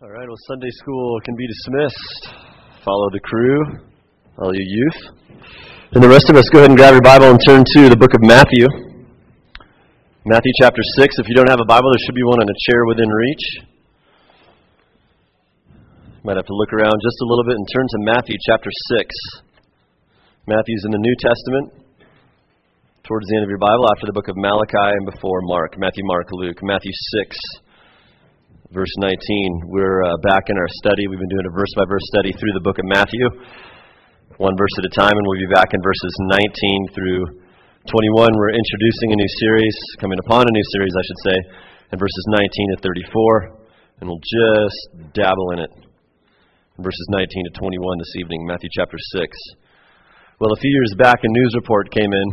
All right, well, Sunday school can be dismissed. Follow the crew, all you youth. And the rest of us, go ahead and grab your Bible and turn to the book of Matthew. Matthew chapter 6. If you don't have a Bible, there should be one on a chair within reach. You might have to look around just a little bit and turn to Matthew chapter 6. Matthew's in the New Testament, towards the end of your Bible, after the book of Malachi and before Mark. Matthew, Mark, Luke. Matthew 6 verse 19. We're uh, back in our study. We've been doing a verse by verse study through the book of Matthew, one verse at a time, and we'll be back in verses 19 through 21. We're introducing a new series, coming upon a new series, I should say, in verses 19 to 34, and we'll just dabble in it. Verses 19 to 21 this evening, Matthew chapter 6. Well, a few years back, a news report came in.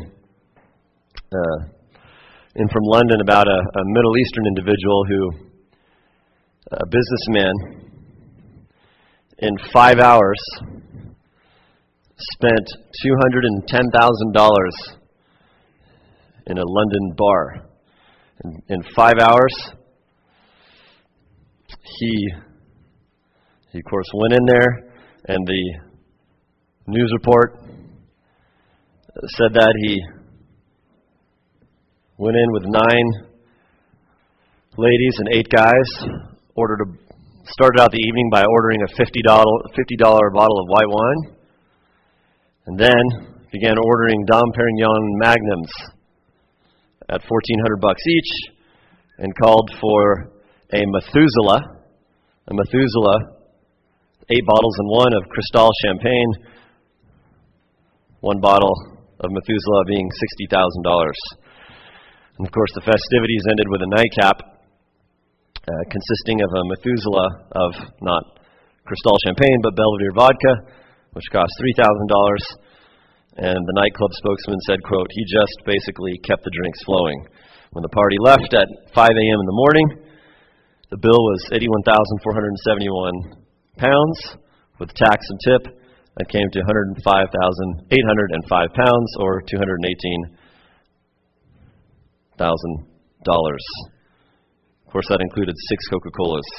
Uh, in from London about a, a Middle Eastern individual who a businessman, in five hours, spent $210,000 in a London bar. In, in five hours, he, he, of course, went in there, and the news report said that he went in with nine ladies and eight guys ordered a, started out the evening by ordering a $50, $50 bottle of white wine, and then began ordering Dom Perignon Magnums at 1400 bucks each, and called for a Methuselah, a Methuselah, eight bottles in one of Cristal champagne, one bottle of Methuselah being $60,000. And of course, the festivities ended with a nightcap uh, consisting of a Methuselah of not Cristal champagne, but Belvedere vodka, which cost $3,000. And the nightclub spokesman said, quote, he just basically kept the drinks flowing. When the party left at 5 a.m. in the morning, the bill was 81,471 pounds with tax and tip. That came to 105,805 pounds or $218,000. Course, that included six Coca Colas.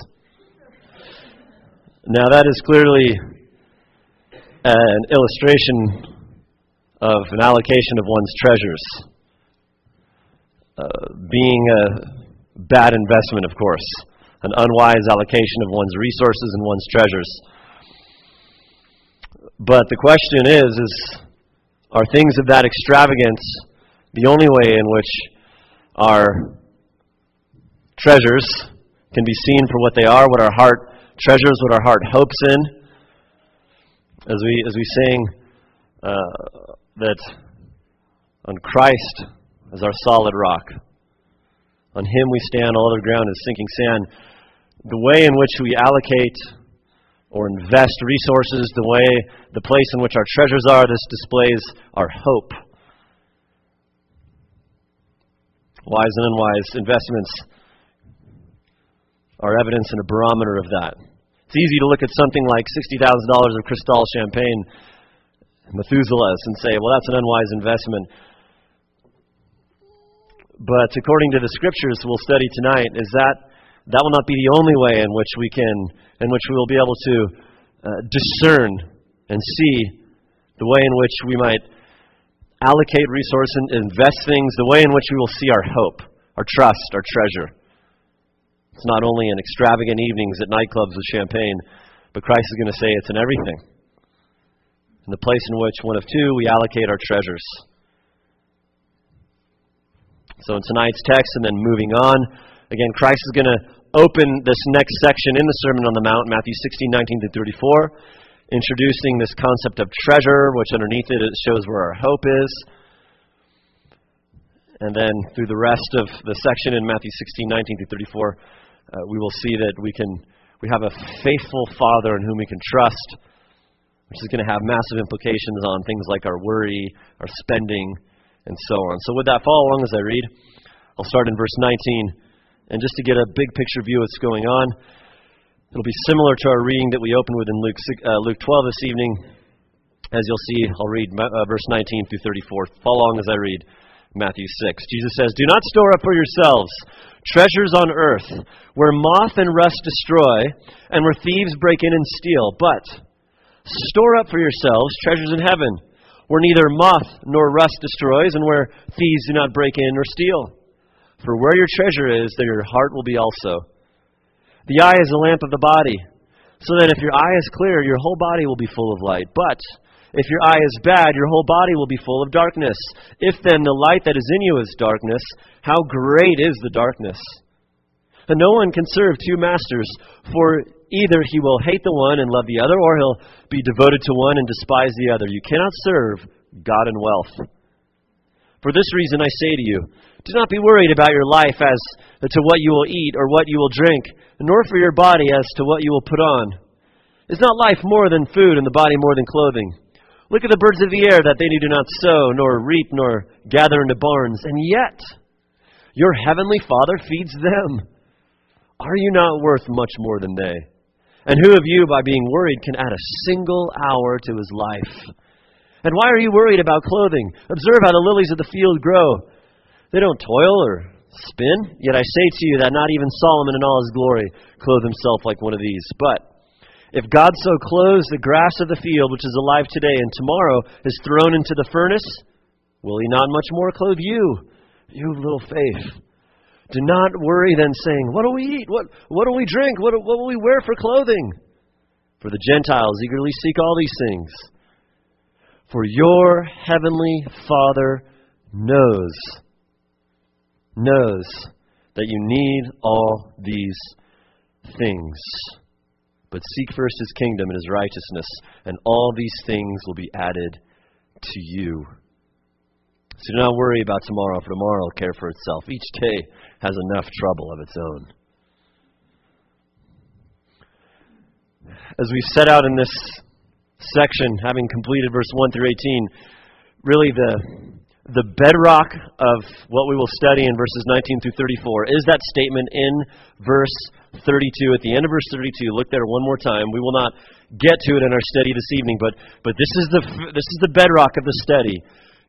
Now, that is clearly an illustration of an allocation of one's treasures. Uh, being a bad investment, of course, an unwise allocation of one's resources and one's treasures. But the question is, is are things of that extravagance the only way in which our treasures can be seen for what they are, what our heart treasures, what our heart hopes in. As we, as we sing uh, that on Christ is our solid rock, on Him we stand, all other ground is sinking sand. The way in which we allocate or invest resources, the way, the place in which our treasures are, this displays our hope. Wise and unwise investments are evidence and a barometer of that. It's easy to look at something like $60,000 of Cristal champagne, Methuselah's, and say, well, that's an unwise investment. But according to the scriptures we'll study tonight, is that that will not be the only way in which we can, in which we will be able to uh, discern and see the way in which we might allocate resources and invest things, the way in which we will see our hope, our trust, our treasure. It's not only in extravagant evenings at nightclubs with champagne, but Christ is going to say it's in everything. In the place in which, one of two, we allocate our treasures. So in tonight's text, and then moving on, again, Christ is going to open this next section in the Sermon on the Mount, Matthew 16, 19 to 34, introducing this concept of treasure, which underneath it, it shows where our hope is. And then through the rest of the section in Matthew 16, 19 to 34, uh, we will see that we can we have a faithful Father in whom we can trust, which is going to have massive implications on things like our worry, our spending, and so on. So, with that, follow along as I read. I'll start in verse 19, and just to get a big picture view of what's going on, it'll be similar to our reading that we opened with in Luke, uh, Luke 12 this evening. As you'll see, I'll read uh, verse 19 through 34. Follow along as I read Matthew 6. Jesus says, Do not store up for yourselves treasures on earth, where moth and rust destroy, and where thieves break in and steal. But store up for yourselves treasures in heaven, where neither moth nor rust destroys, and where thieves do not break in or steal. For where your treasure is, there your heart will be also. The eye is the lamp of the body, so that if your eye is clear, your whole body will be full of light. But if your eye is bad, your whole body will be full of darkness. If then the light that is in you is darkness, how great is the darkness? And no one can serve two masters, for either he will hate the one and love the other, or he'll be devoted to one and despise the other. You cannot serve God and wealth. For this reason I say to you, do not be worried about your life as to what you will eat or what you will drink, nor for your body as to what you will put on. Is not life more than food and the body more than clothing? Look at the birds of the air, that they do not sow, nor reap, nor gather into barns, and yet your heavenly Father feeds them. Are you not worth much more than they? And who of you, by being worried, can add a single hour to his life? And why are you worried about clothing? Observe how the lilies of the field grow. They don't toil or spin. Yet I say to you that not even Solomon in all his glory clothed himself like one of these. But if God so clothes the grass of the field, which is alive today and tomorrow is thrown into the furnace, will he not much more clothe you, you little faith? Do not worry then, saying, What do we eat? What, what do we drink? What, what will we wear for clothing? For the Gentiles eagerly seek all these things. For your heavenly Father knows, knows that you need all these things. But seek first his kingdom and his righteousness, and all these things will be added to you. So do not worry about tomorrow, for tomorrow will care for itself. Each day has enough trouble of its own. As we set out in this section, having completed verse 1 through 18, really the, the bedrock of what we will study in verses 19 through 34 is that statement in verse 32, at the end of verse 32, look there one more time. We will not get to it in our study this evening, but, but this, is the, this is the bedrock of the study.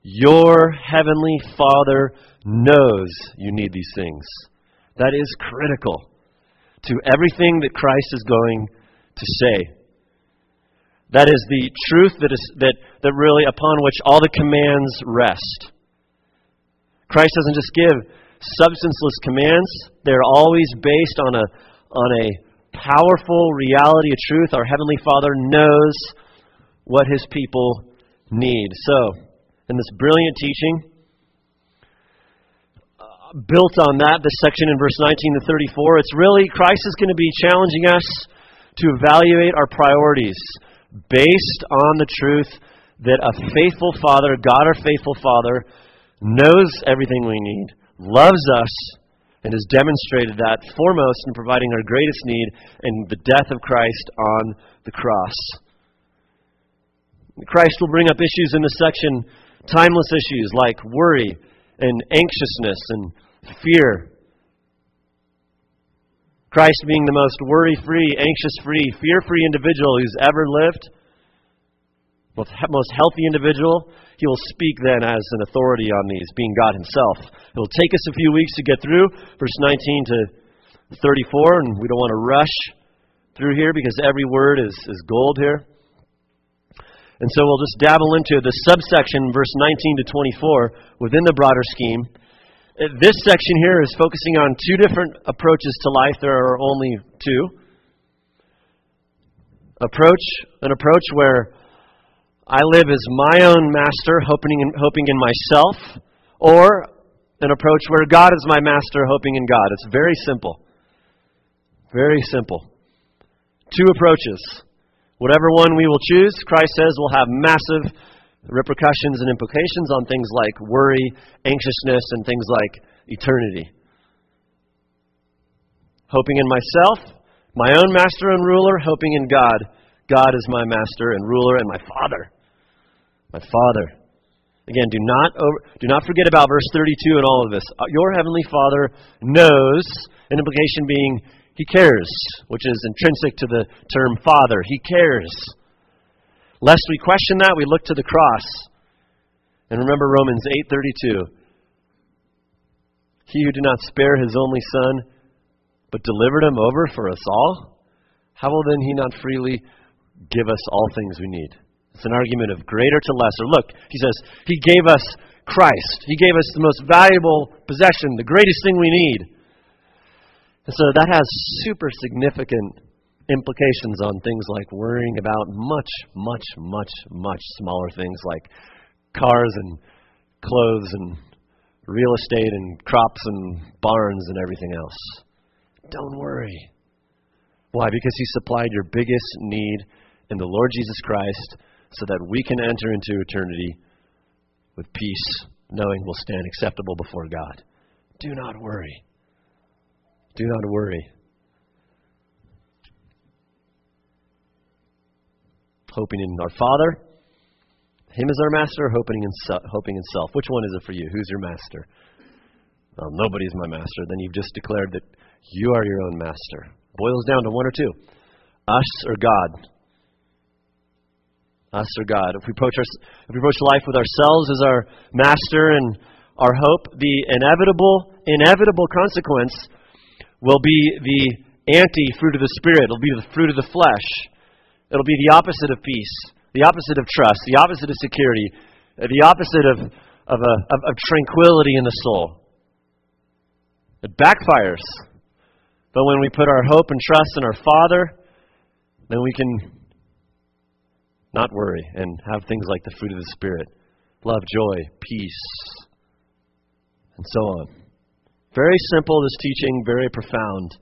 Your heavenly Father knows you need these things. That is critical to everything that Christ is going to say. That is the truth that, is, that, that really upon which all the commands rest. Christ doesn't just give substanceless commands, they're always based on a, on a powerful reality, of truth. Our Heavenly Father knows what His people need. So, in this brilliant teaching, uh, built on that, this section in verse 19 to 34, it's really, Christ is going to be challenging us to evaluate our priorities based on the truth that a faithful Father, God our faithful Father, knows everything we need, loves us, and has demonstrated that foremost in providing our greatest need in the death of Christ on the cross. Christ will bring up issues in this section, timeless issues like worry and anxiousness and fear. Christ being the most worry free, anxious free, fear free individual who's ever lived, most healthy individual, he will speak then as an authority on these, being God Himself. It will take us a few weeks to get through verse 19 to 34, and we don't want to rush through here because every word is, is gold here. And so we'll just dabble into the subsection, verse 19 to 24, within the broader scheme. Uh, this section here is focusing on two different approaches to life. There are only two. Approach, an approach where I live as my own master, hoping in, hoping in myself, or an approach where God is my master, hoping in God. It's very simple. Very simple. Two approaches. Whatever one we will choose, Christ says, will have massive repercussions and implications on things like worry, anxiousness, and things like eternity. Hoping in myself, my own master and ruler, hoping in God. God is my master and ruler and my father my Father. Again, do not over, do not forget about verse 32 and all of this. Uh, your heavenly Father knows, an implication being he cares, which is intrinsic to the term Father. He cares. Lest we question that, we look to the cross. And remember Romans 8:32. He who did not spare his only son, but delivered him over for us all, how will then he not freely give us all things we need? It's an argument of greater to lesser. Look, he says, He gave us Christ. He gave us the most valuable possession, the greatest thing we need. And so that has super significant implications on things like worrying about much, much, much, much smaller things like cars and clothes and real estate and crops and barns and everything else. Don't worry. Why? Because He supplied your biggest need in the Lord Jesus Christ so that we can enter into eternity with peace, knowing we'll stand acceptable before God. Do not worry. Do not worry. Hoping in our Father, Him is our master, hoping in, hoping in self. Which one is it for you? Who's your master? Well, nobody's my master. Then you've just declared that you are your own master. Boils down to one or two us or God. Us or God. If we approach, our, if we approach life with ourselves as our master and our hope, the inevitable, inevitable consequence will be the anti fruit of the Spirit. It'll be the fruit of the flesh. It'll be the opposite of peace, the opposite of trust, the opposite of security, the opposite of, of, a, of, of tranquility in the soul. It backfires. But when we put our hope and trust in our Father, then we can not worry and have things like the fruit of the Spirit love, joy, peace, and so on. Very simple, this teaching, very profound.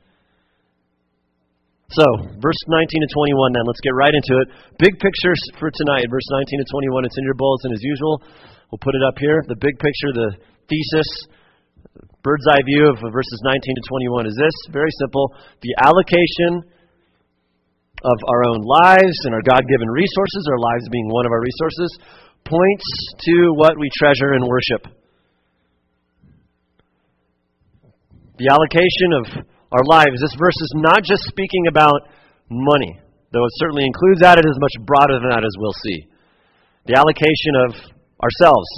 So, verse 19 to 21 then, let's get right into it. Big picture for tonight, verse 19 to 21. It's in your bulletin as usual. We'll put it up here. The big picture, the thesis, bird's eye view of verses 19 to 21 is this very simple. The allocation of our own lives and our God given resources, our lives being one of our resources, points to what we treasure and worship. The allocation of our lives. This verse is not just speaking about money, though it certainly includes that. It is much broader than that, as we'll see. The allocation of ourselves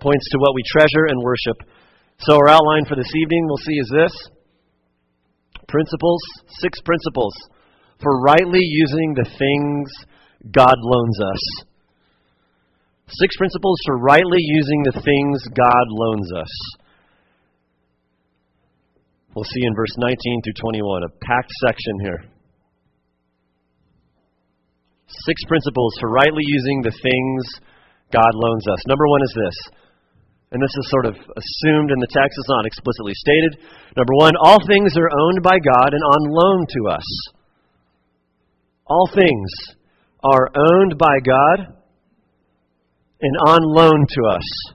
points to what we treasure and worship. So, our outline for this evening we'll see is this principles, six principles for rightly using the things God loans us. Six principles for rightly using the things God loans us. We'll see in verse 19 through 21, a packed section here. Six principles for rightly using the things God loans us. Number one is this and this is sort of assumed in the text, it's not explicitly stated. Number one, all things are owned by God and on loan to us. All things are owned by God and on loan to us.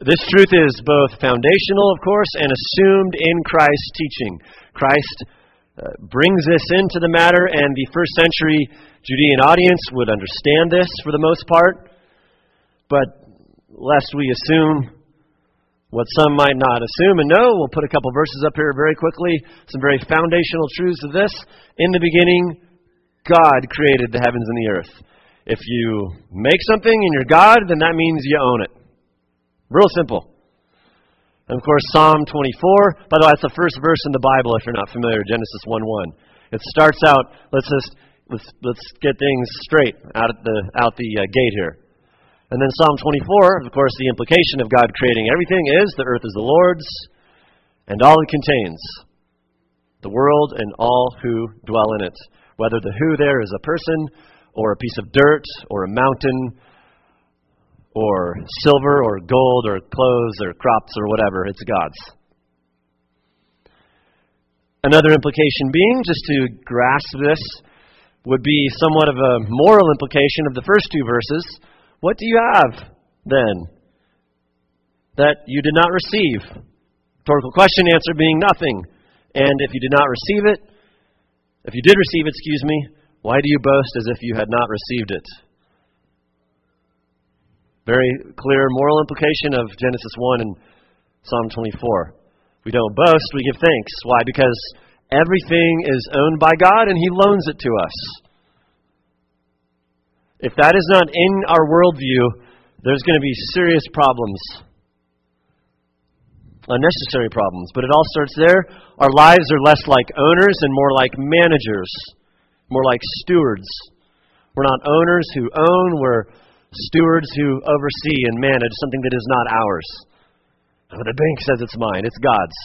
This truth is both foundational, of course, and assumed in Christ's teaching. Christ uh, brings this into the matter, and the first century Judean audience would understand this for the most part. But lest we assume what some might not assume and know, we'll put a couple verses up here very quickly. Some very foundational truths of this. In the beginning, God created the heavens and the earth. If you make something and you're God, then that means you own it. Real simple. And of course, Psalm 24, by the way, that's the first verse in the Bible if you're not familiar, Genesis 1 1. It starts out, let's just, let's, let's get things straight out, the, out the uh, gate here. And then Psalm 24, of course, the implication of God creating everything is the earth is the Lord's and all it contains, the world and all who dwell in it. Whether the who there is a person or a piece of dirt or a mountain or silver or gold or clothes or crops or whatever. It's God's. Another implication being, just to grasp this, would be somewhat of a moral implication of the first two verses. What do you have then that you did not receive? Rhetorical question, answer being nothing. And if you did not receive it, if you did receive it, excuse me, why do you boast as if you had not received it? Very clear moral implication of Genesis 1 and Psalm 24. We don't boast, we give thanks. Why? Because everything is owned by God and He loans it to us. if that is not in our worldview, there's going to be serious problems. Unnecessary problems. But it all starts there. Our lives are less like owners and more like managers, more like stewards. We're not owners who own, we're stewards who oversee and manage something that is not ours. Oh, the bank says it's mine, it's God's.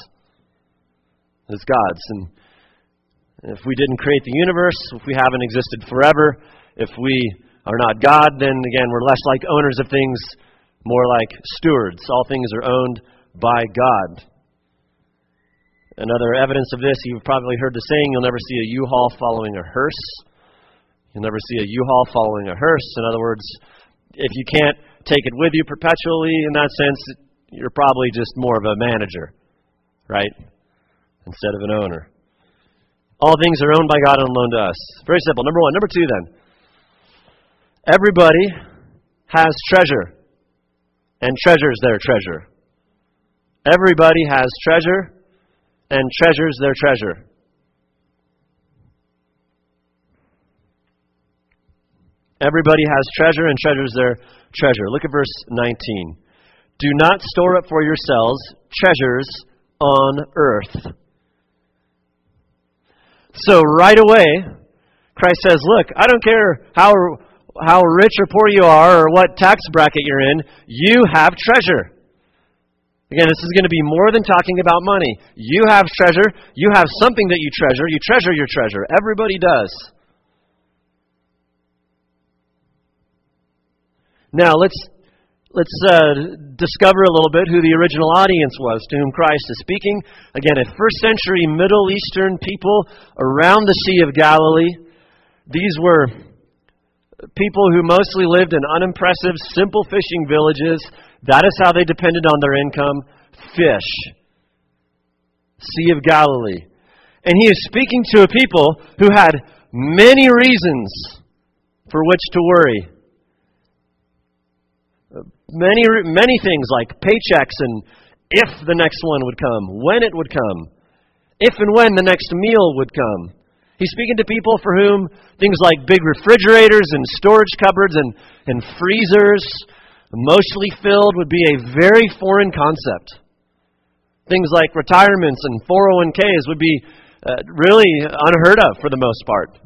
It's God's. And if we didn't create the universe, if we haven't existed forever, if we are not God, then again, we're less like owners of things, more like stewards. All things are owned by God. Another evidence of this, you've probably heard the saying, you'll never see a U-Haul following a hearse. You'll never see a U-Haul following a hearse. In other words, if you can't take it with you perpetually, in that sense, you're probably just more of a manager, right? Instead of an owner. All things are owned by God and loaned to us. Very simple. Number one. Number two, then. Everybody has treasure, and treasures their treasure. Everybody has treasure, and treasures their treasure. Everybody has treasure and treasures their treasure. Look at verse 19. Do not store up for yourselves treasures on earth. So, right away, Christ says, Look, I don't care how how rich or poor you are or what tax bracket you're in, you have treasure. Again, this is going to be more than talking about money. You have treasure. You have something that you treasure. You treasure your treasure. Everybody does. Now, let's let's uh, discover a little bit who the original audience was to whom Christ is speaking. Again, a first century Middle Eastern people around the Sea of Galilee. These were people who mostly lived in unimpressive, simple fishing villages. That is how they depended on their income fish. Sea of Galilee. And he is speaking to a people who had many reasons for which to worry. Many, many things like paychecks and if the next one would come, when it would come, if and when the next meal would come. He's speaking to people for whom things like big refrigerators and storage cupboards and, and freezers, mostly filled, would be a very foreign concept. Things like retirements and 401ks would be uh, really unheard of for the most part.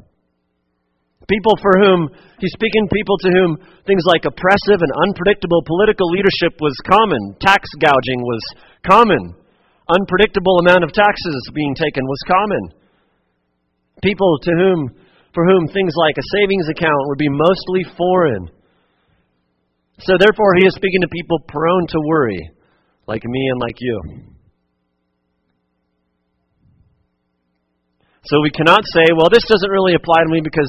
People for whom, he's speaking people to whom things like oppressive and unpredictable political leadership was common. Tax gouging was common. Unpredictable amount of taxes being taken was common. People to whom, for whom things like a savings account would be mostly foreign. So, therefore, he is speaking to people prone to worry, like me and like you. So we cannot say, well, this doesn't really apply to me because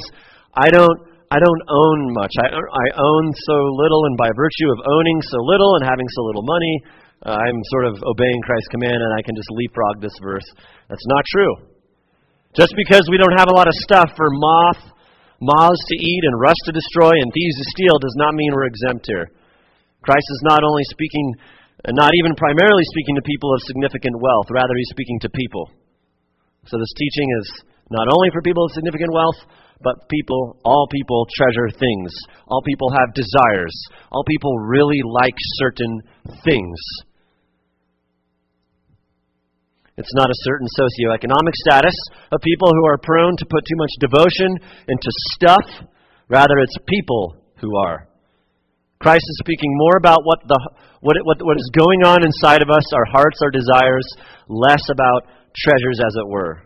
I don't I don't own much. I, I own so little, and by virtue of owning so little and having so little money, uh, I'm sort of obeying Christ's command, and I can just leapfrog this verse. That's not true. Just because we don't have a lot of stuff for moth, moths to eat and rust to destroy and thieves to steal does not mean we're exempt here. Christ is not only speaking, not even primarily speaking to people of significant wealth, rather, he's speaking to people. So this teaching is not only for people of significant wealth, but people, all people treasure things. All people have desires. All people really like certain things. It's not a certain socioeconomic status of people who are prone to put too much devotion into stuff. Rather, it's people who are. Christ is speaking more about what, the, what, what, what is going on inside of us, our hearts, our desires, less about treasures, as it were.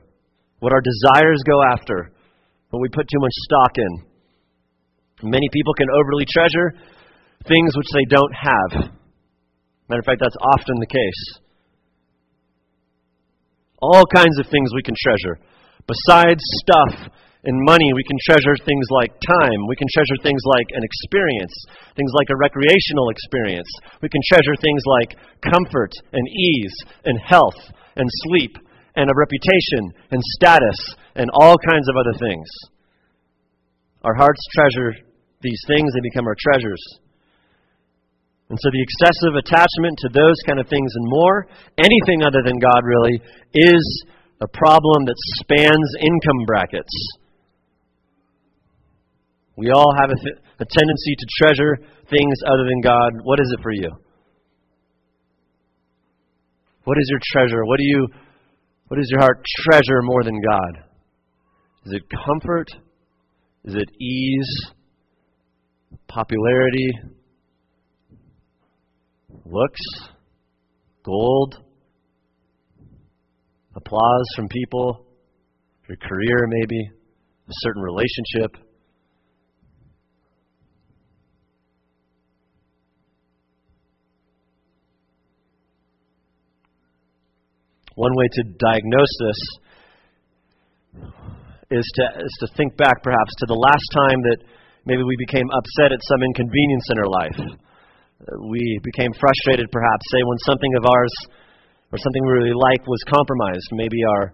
What our desires go after, what we put too much stock in. Many people can overly treasure things which they don't have. Matter of fact, that's often the case. All kinds of things we can treasure. Besides stuff and money, we can treasure things like time. We can treasure things like an experience, things like a recreational experience. We can treasure things like comfort and ease and health and sleep and a reputation and status and all kinds of other things. Our hearts treasure these things, they become our treasures. And so the excessive attachment to those kind of things and more, anything other than God really, is a problem that spans income brackets. We all have a, th- a tendency to treasure things other than God. What is it for you? What is your treasure? What do you what does your heart treasure more than God? Is it comfort? Is it ease? Popularity? Looks? Gold? Applause from people? Your career, maybe? A certain relationship? One way to diagnose this is to, is to think back perhaps to the last time that maybe we became upset at some inconvenience in our life. We became frustrated perhaps, say, when something of ours or something we really like was compromised. Maybe our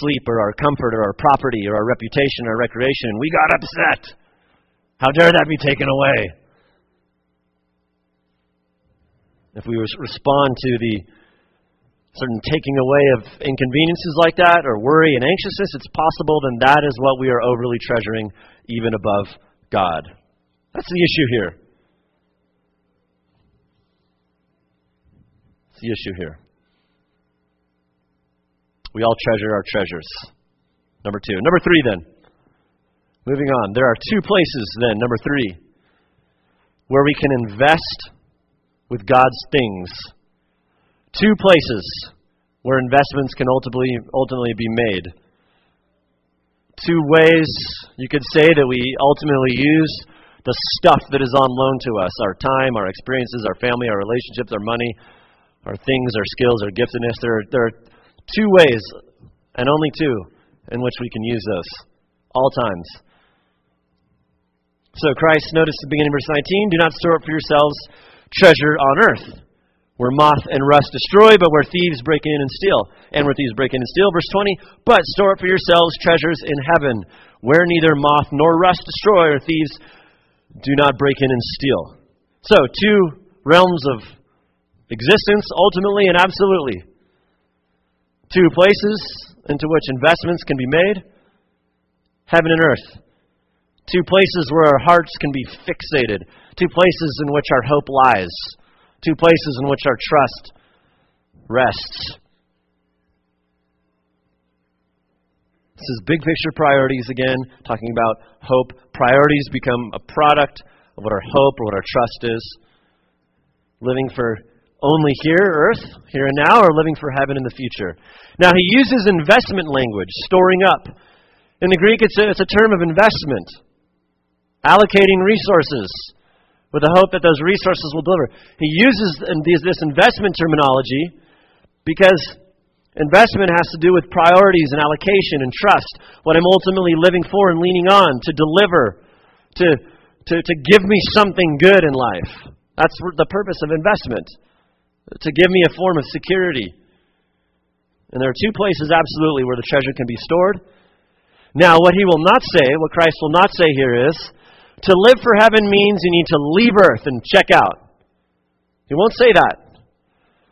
sleep or our comfort or our property or our reputation or recreation. We got upset. How dare that be taken away? If we respond to the certain taking away of inconveniences like that or worry and anxiousness, it's possible then that is what we are overly treasuring even above God. That's the issue here. That's the issue here. We all treasure our treasures. Number two. Number three, then. Moving on. There are two places, then, number three, where we can invest with God's things two places where investments can ultimately, ultimately be made. Two ways you could say that we ultimately use the stuff that is on loan to us our time, our experiences, our family, our relationships, our money, our things, our skills, our giftedness. There are, there are two ways, and only two, in which we can use those. All times. So Christ, notice the beginning of verse 19 do not store up for yourselves treasure on earth where moth and rust destroy, but where thieves break in and steal. And where thieves break in and steal. Verse 20, but store up for yourselves treasures in heaven, where neither moth nor rust destroy, or thieves do not break in and steal. So, two realms of existence, ultimately and absolutely. Two places into which investments can be made heaven and earth. Two places where our hearts can be fixated. Two places in which our hope lies two places in which our trust rests. This is big picture priorities again, talking about hope. Priorities become a product of what our hope or what our trust is. Living for only here, earth, here and now, or living for heaven in the future. Now, he uses investment language, storing up. In the Greek, it's a, it's a term of investment, allocating resources with the hope that those resources will deliver. He uses this investment terminology because investment has to do with priorities and allocation and trust, what I'm ultimately living for and leaning on to deliver, to, to, to give me something good in life. That's the purpose of investment, to give me a form of security. And there are two places absolutely where the treasure can be stored. Now, what he will not say, what Christ will not say here is, to live for heaven means you need to leave earth and check out. He won't say that.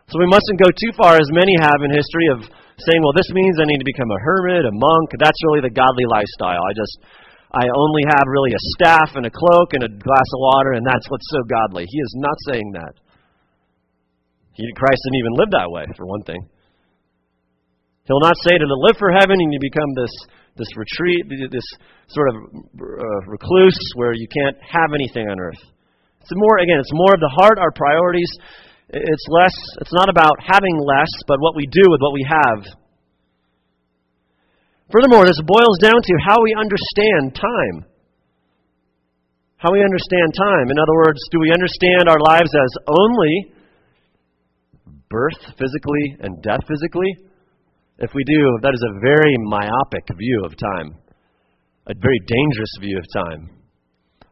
So we mustn't go too far, as many have in history, of saying, well, this means I need to become a hermit, a monk. That's really the godly lifestyle. I just, I only have really a staff and a cloak and a glass of water, and that's what's so godly. He is not saying that. He, Christ didn't even live that way, for one thing. He'll not say to live for heaven and you become this this retreat, this sort of uh, recluse where you can't have anything on earth. It's more, again, it's more of the heart, our priorities. It's less, it's not about having less, but what we do with what we have. Furthermore, this boils down to how we understand time. How we understand time. In other words, do we understand our lives as only birth physically and death physically? If we do, that is a very myopic view of time, a very dangerous view of time.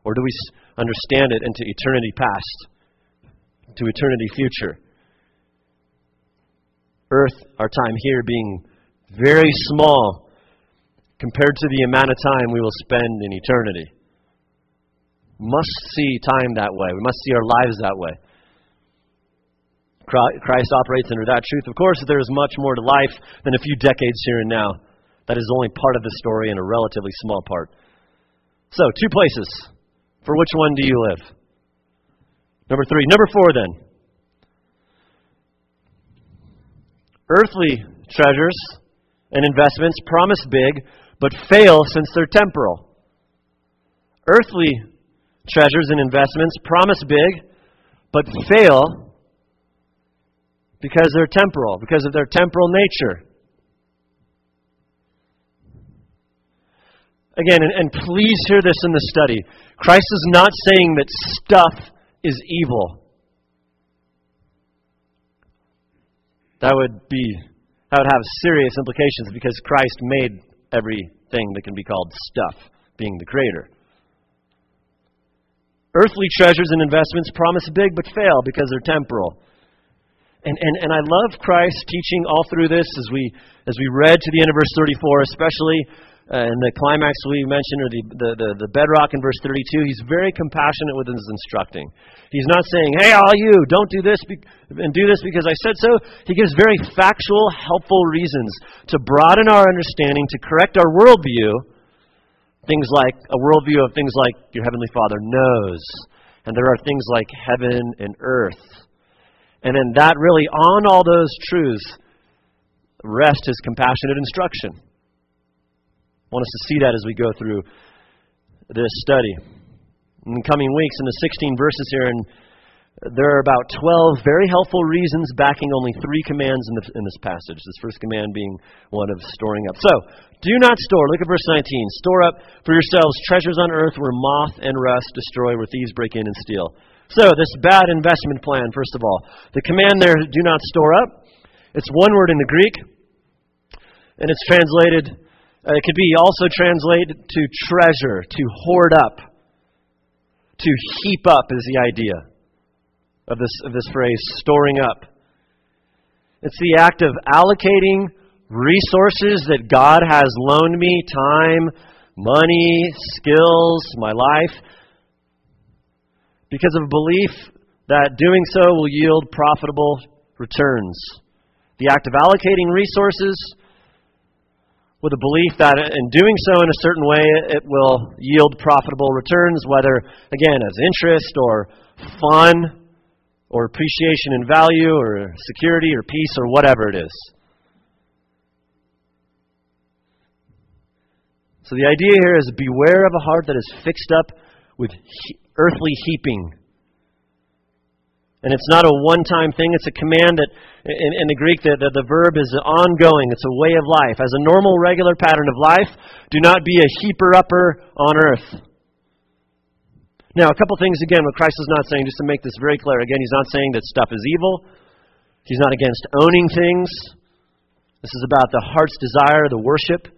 Or do we understand it into eternity past, to eternity future? Earth, our time here, being very small compared to the amount of time we will spend in eternity. Must see time that way. We must see our lives that way. Christ operates under that truth. Of course, there is much more to life than a few decades here and now. That is only part of the story and a relatively small part. So, two places. For which one do you live? Number three. Number four, then. Earthly treasures and investments promise big, but fail since they're temporal. Earthly treasures and investments promise big, but fail because they're temporal, because of their temporal nature. Again, and, and, please hear this in the study. Christ is not saying that stuff is evil. That would be that would have serious implications because Christ made everything that can be called stuff, being the creator. Earthly treasures and investments promise big but fail because they're temporal. And, and, and I love Christ's teaching all through this as we, as we read to the end of verse 34, especially uh, in the climax we mentioned, or the, the, the, the bedrock in verse 32. He's very compassionate with his instructing. He's not saying, hey, all you, don't do this be- and do this because I said so. He gives very factual, helpful reasons to broaden our understanding, to correct our worldview, Things like a worldview of things like your Heavenly Father knows. And there are things like heaven and earth. And then that really, on all those truths, rest his compassionate instruction. I want us to see that as we go through this study. In the coming weeks, in the 16 verses here, and there are about 12 very helpful reasons backing only three commands in, the, in this passage. This first command being one of storing up. So, do not store. Look at verse 19. Store up for yourselves treasures on earth where moth and rust destroy, where thieves break in and steal. So, this bad investment plan, first of all. The command there, do not store up, it's one word in the Greek, and it's translated, uh, it could be also translated to treasure, to hoard up, to heap up is the idea of this, of this phrase, storing up. It's the act of allocating resources that God has loaned me time, money, skills, my life because of a belief that doing so will yield profitable returns. The act of allocating resources with a belief that in doing so in a certain way it will yield profitable returns, whether, again, as interest or fun or appreciation in value or security or peace or whatever it is. So the idea here is beware of a heart that is fixed up with earthly heaping. And it's not a one time thing, it's a command that, in, in the Greek, the, the, the verb is ongoing. It's a way of life. As a normal, regular pattern of life, do not be a heaper upper on earth. Now, a couple things again, what Christ is not saying, just to make this very clear. Again, he's not saying that stuff is evil. He's not against owning things. This is about the heart's desire, the worship.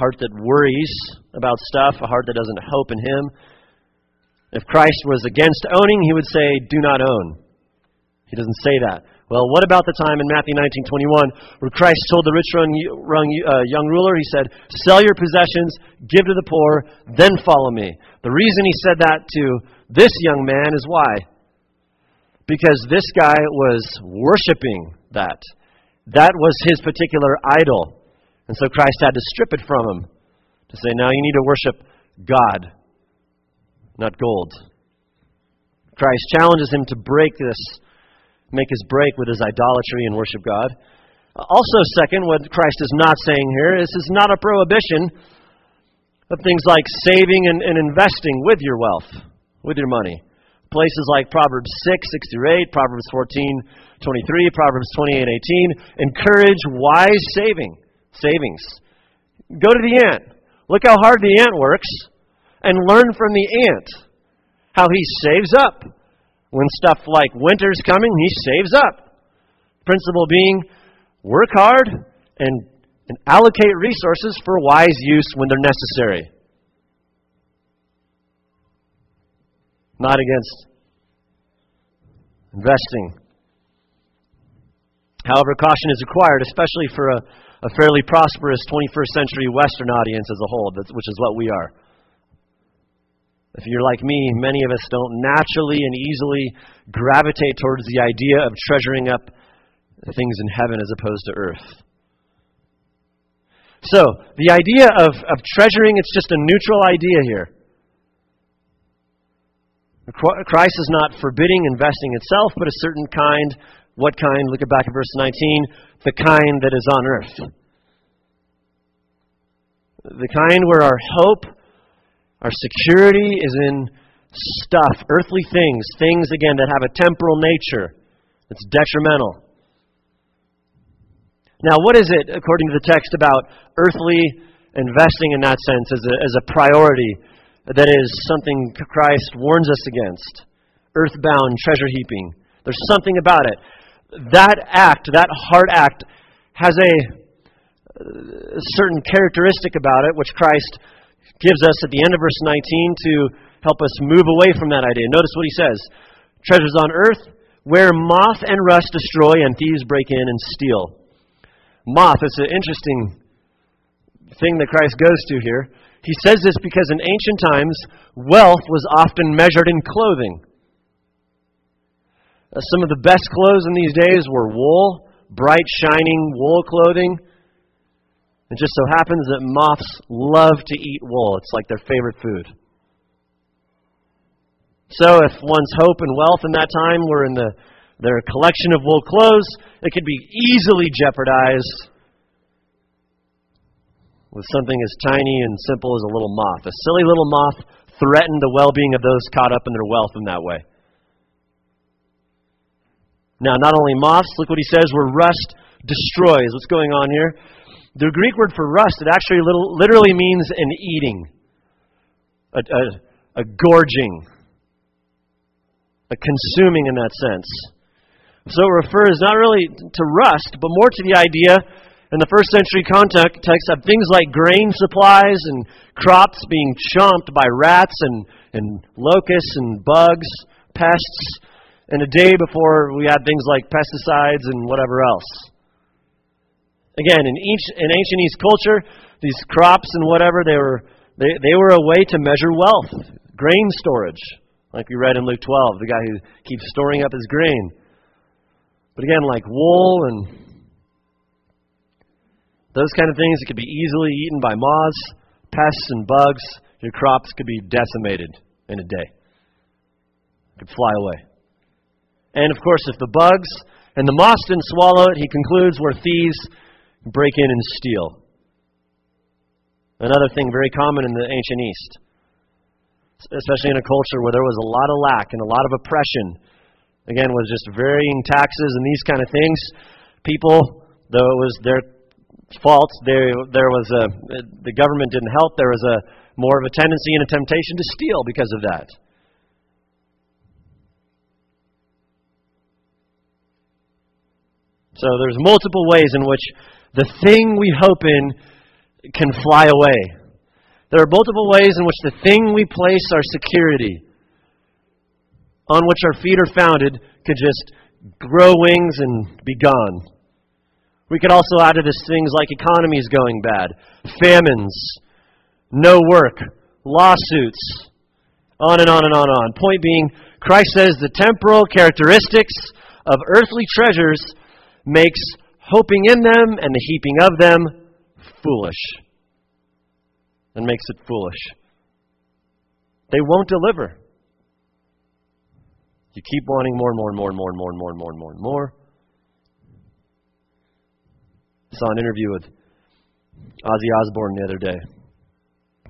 Heart that worries about stuff, a heart that doesn't hope in Him. If Christ was against owning, he would say, Do not own. He doesn't say that. Well, what about the time in Matthew 19:21 where Christ told the rich uh, young ruler, he said, "Sell your possessions, give to the poor, then follow me." The reason he said that to this young man is why? Because this guy was worshiping that. That was his particular idol. And so Christ had to strip it from him to say, "Now you need to worship God, not gold." Christ challenges him to break this make his break with his idolatry and worship God. Also, second, what Christ is not saying here is is not a prohibition of things like saving and, and investing with your wealth, with your money. Places like Proverbs 6, 6 through 8, Proverbs 14, 23, Proverbs 28, 18 encourage wise saving, savings. Go to the ant. Look how hard the ant works and learn from the ant how he saves up when stuff like winter's coming, he saves up. Principle being work hard and, and allocate resources for wise use when they're necessary. Not against investing. However, caution is required, especially for a, a fairly prosperous 21st century Western audience as a whole, which is what we are. If you're like me, many of us don't naturally and easily gravitate towards the idea of treasuring up things in heaven as opposed to earth. So, the idea of, of treasuring, it's just a neutral idea here. Christ is not forbidding investing itself, but a certain kind. What kind? Look at back at verse 19. The kind that is on earth. The kind where our hope, our security is in stuff, earthly things, things, again, that have a temporal nature. It's detrimental. Now, what is it, according to the text, about earthly investing in that sense as a, as a priority that is something Christ warns us against? Earthbound treasure heaping. There's something about it. That act, that heart act, has a, a certain characteristic about it, which Christ gives us at the end of verse 19 to help us move away from that idea. Notice what he says Treasures on earth, where moth and rust destroy and thieves break in and steal moth. It's an interesting thing that Christ goes to here. He says this because in ancient times, wealth was often measured in clothing. Uh, some of the best clothes in these days were wool, bright, shining wool clothing. It just so happens that moths love to eat wool, it's like their favorite food. So, if one's hope and wealth in that time were in the their collection of wool clothes it could be easily jeopardized with something as tiny and simple as a little moth. A silly little moth threatened the well being of those caught up in their wealth in that way. Now, not only moths, look what he says, where rust destroys. What's going on here? The Greek word for rust, it actually little, literally means an eating, a, a, a gorging, a consuming in that sense. So it refers not really to rust, but more to the idea in the first century context of things like grain supplies and crops being chomped by rats and, and locusts and bugs, pests, and a day before we had things like pesticides and whatever else. Again, in, each, in ancient East culture, these crops and whatever, they were, they, they were a way to measure wealth. Grain storage, like we read in Luke 12, the guy who keeps storing up his grain. But again, like wool and those kind of things that could be easily eaten by moths, pests, and bugs, your crops could be decimated in a day. Could fly away. And of course, if the bugs and the moths didn't swallow it, he concludes where thieves break in and steal. Another thing very common in the ancient East, especially in a culture where there was a lot of lack and a lot of oppression again, was just varying taxes and these kind of things. People, though it was their fault, there, there was a, the government didn't help. There was a more of a tendency and a temptation to steal because of that. So there's multiple ways in which the thing we hope in can fly away. There are multiple ways in which the thing we place our security on which our feet are founded could just grow wings and be gone. We could also add to this things like economies going bad, famines, no work, lawsuits, on and on and on and on. Point being, Christ says the temporal characteristics of earthly treasures makes hoping in them and the heaping of them foolish. And makes it foolish. They won't deliver. You keep wanting more and more and more and more and more and more and more and more and more. I saw an interview with Ozzy Osbourne the other day,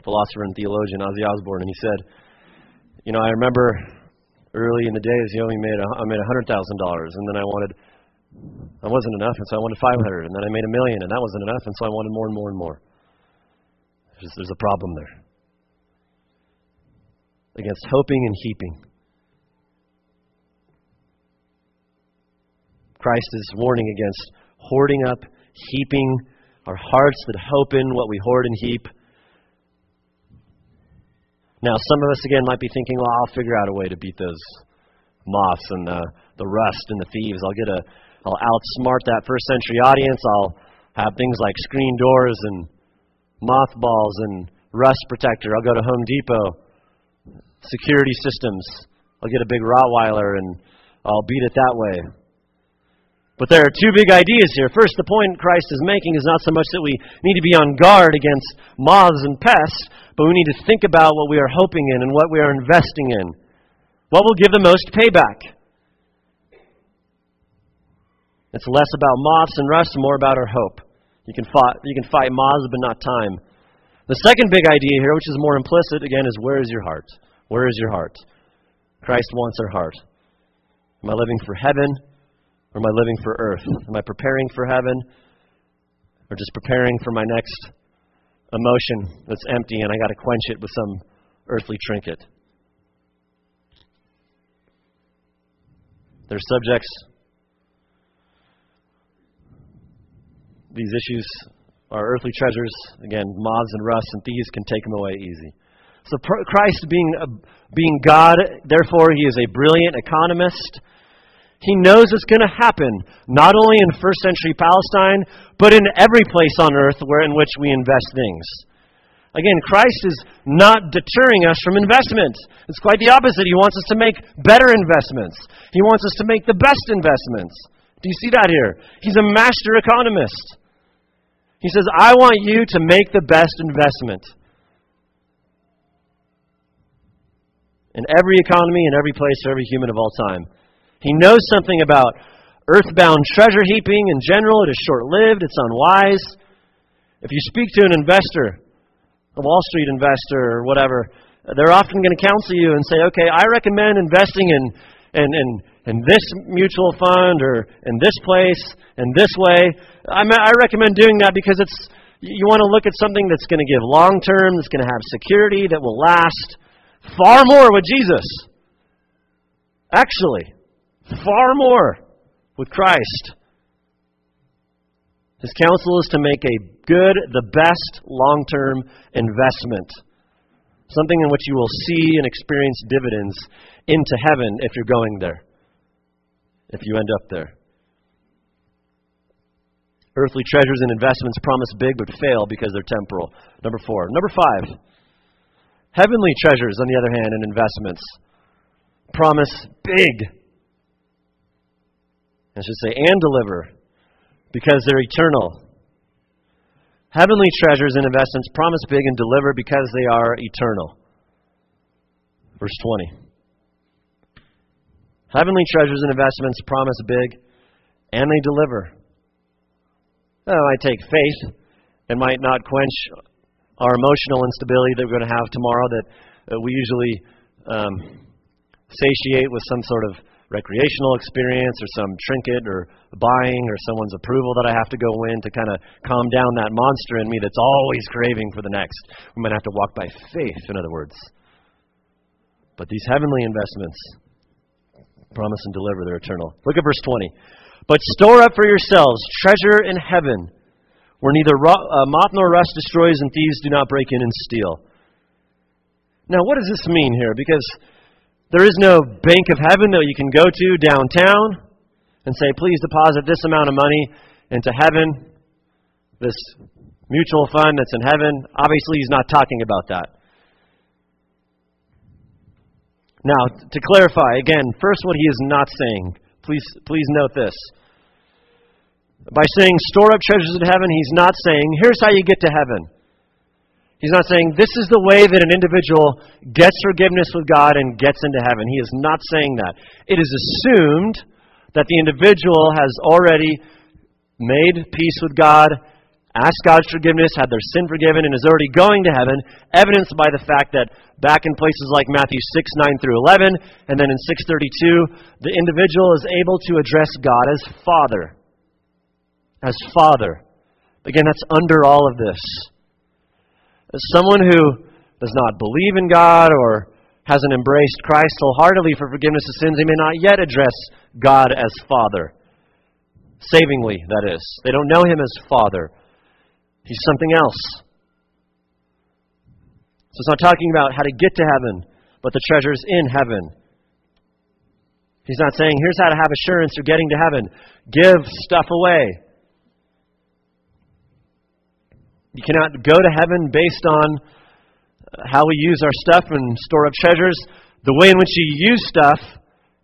philosopher and theologian Ozzy Osbourne, and he said, "You know, I remember early in the days, you know, we made a, I made a hundred thousand dollars, and then I wanted, that wasn't enough, and so I wanted five hundred, and then I made a million, and that wasn't enough, and so I wanted more and more and more. There's, there's a problem there against hoping and heaping." Christ is warning against hoarding up, heaping our hearts that hope in what we hoard and heap. Now, some of us, again, might be thinking, well, I'll figure out a way to beat those moths and the, the rust and the thieves. I'll get a, I'll outsmart that first century audience. I'll have things like screen doors and mothballs and rust protector. I'll go to Home Depot, security systems. I'll get a big Rottweiler and I'll beat it that way. But there are two big ideas here. First, the point Christ is making is not so much that we need to be on guard against moths and pests, but we need to think about what we are hoping in and what we are investing in. What will give the most payback? It's less about moths and rust and more about our hope. You can fight, you can fight moths, but not time. The second big idea here, which is more implicit, again, is where is your heart? Where is your heart? Christ wants our heart. Am I living for heaven or am I living for earth? Am I preparing for heaven or just preparing for my next emotion that's empty and I got to quench it with some earthly trinket? There's subjects these issues are earthly treasures. Again, moths and rust and thieves can take them away easy. So Christ being a, being God, therefore he is a brilliant economist. He knows it's going to happen, not only in first century Palestine, but in every place on earth where in which we invest things. Again, Christ is not deterring us from investment. It's quite the opposite. He wants us to make better investments. He wants us to make the best investments. Do you see that here? He's a master economist. He says, I want you to make the best investment. In every economy, in every place, every human of all time. He knows something about earthbound treasure heaping in general. It is short lived, it's unwise. If you speak to an investor, a Wall Street investor or whatever, they're often going to counsel you and say, okay, I recommend investing in, in, in, in this mutual fund or in this place, in this way. I, I recommend doing that because it's you want to look at something that's going to give long term, that's going to have security, that will last far more with Jesus. Actually, far more with Christ. His counsel is to make a good, the best long term investment. Something in which you will see and experience dividends into heaven if you're going there, if you end up there. Earthly treasures and investments promise big but fail because they're temporal. Number four. Number five. Heavenly treasures, on the other hand, and investments promise big. I should say, and deliver because they're eternal. Heavenly treasures and investments promise big and deliver because they are eternal. Verse 20. Heavenly treasures and investments promise big and they deliver. Might take faith and might not quench our emotional instability that we're going to have tomorrow that we usually um, satiate with some sort of recreational experience or some trinket or buying or someone's approval that I have to go in to kind of calm down that monster in me that's always craving for the next. We might have to walk by faith, in other words. But these heavenly investments promise and deliver, they're eternal. Look at verse 20. But store up for yourselves treasure in heaven, where neither uh, moth nor rust destroys and thieves do not break in and steal. Now, what does this mean here? Because there is no bank of heaven that you can go to downtown and say, please deposit this amount of money into heaven, this mutual fund that's in heaven. Obviously, he's not talking about that. Now, to clarify, again, first what he is not saying Please, please note this. By saying store up treasures in heaven, he's not saying, here's how you get to heaven. He's not saying this is the way that an individual gets forgiveness with God and gets into heaven. He is not saying that. It is assumed that the individual has already made peace with God, asked God's forgiveness, had their sin forgiven, and is already going to heaven, evidenced by the fact that back in places like Matthew 6, 9 through 11, and then in 632, the individual is able to address God as Father. As Father. Again, that's under all of this. As someone who does not believe in God or hasn't embraced Christ wholeheartedly for forgiveness of sins, they may not yet address God as Father. Savingly, that is. They don't know Him as Father. He's something else. So it's not talking about how to get to heaven, but the treasures in heaven. He's not saying, here's how to have assurance you're getting to heaven. Give stuff away. You cannot go to heaven based on uh, how we use our stuff and store up treasures. The way in which you use stuff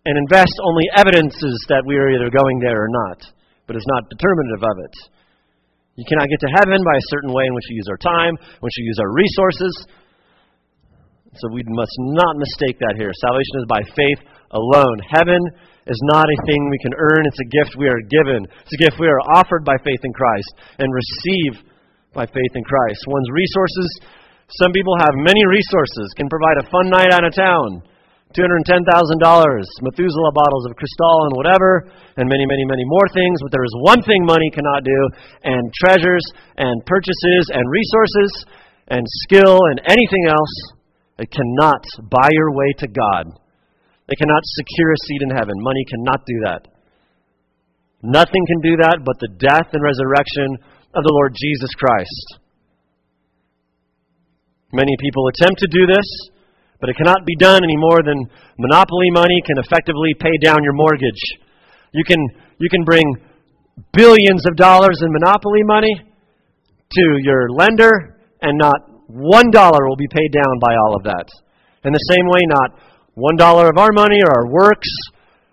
and invest only evidences that we are either going there or not. but is not determinative of it. You cannot get to heaven by a certain way in which we use our time, in which we use our resources. So we must not mistake that here. Salvation is by faith alone. Heaven is not a thing we can earn, it's a gift we are given. It's a gift we are offered by faith in Christ and receive by faith in Christ. One's resources, some people have many resources, can provide a fun night out of town. $210,000, Methuselah bottles of Cristal and whatever, and many, many, many more things. But there is one thing money cannot do, and treasures, and purchases, and resources, and skill, and anything else. It cannot buy your way to God. It cannot secure a seat in heaven. Money cannot do that. Nothing can do that but the death and resurrection of the Lord Jesus Christ. Many people attempt to do this, but it cannot be done any more than monopoly money can effectively pay down your mortgage. You can, you can bring billions of dollars in monopoly money to your lender, and not one dollar will be paid down by all of that. In the same way, not one dollar of our money or our works,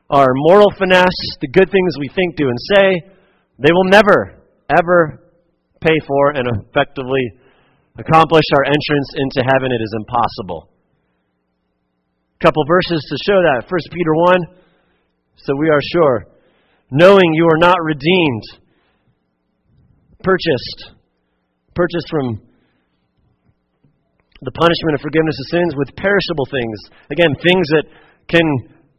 our moral finesse, the good things we think, do, and say, they will never, ever pay for and effectively accomplish our entrance into heaven. It is impossible. Couple verses to show that. 1 Peter 1. So we are sure. Knowing you are not redeemed, purchased, purchased from the punishment of forgiveness of sins with perishable things. Again, things that can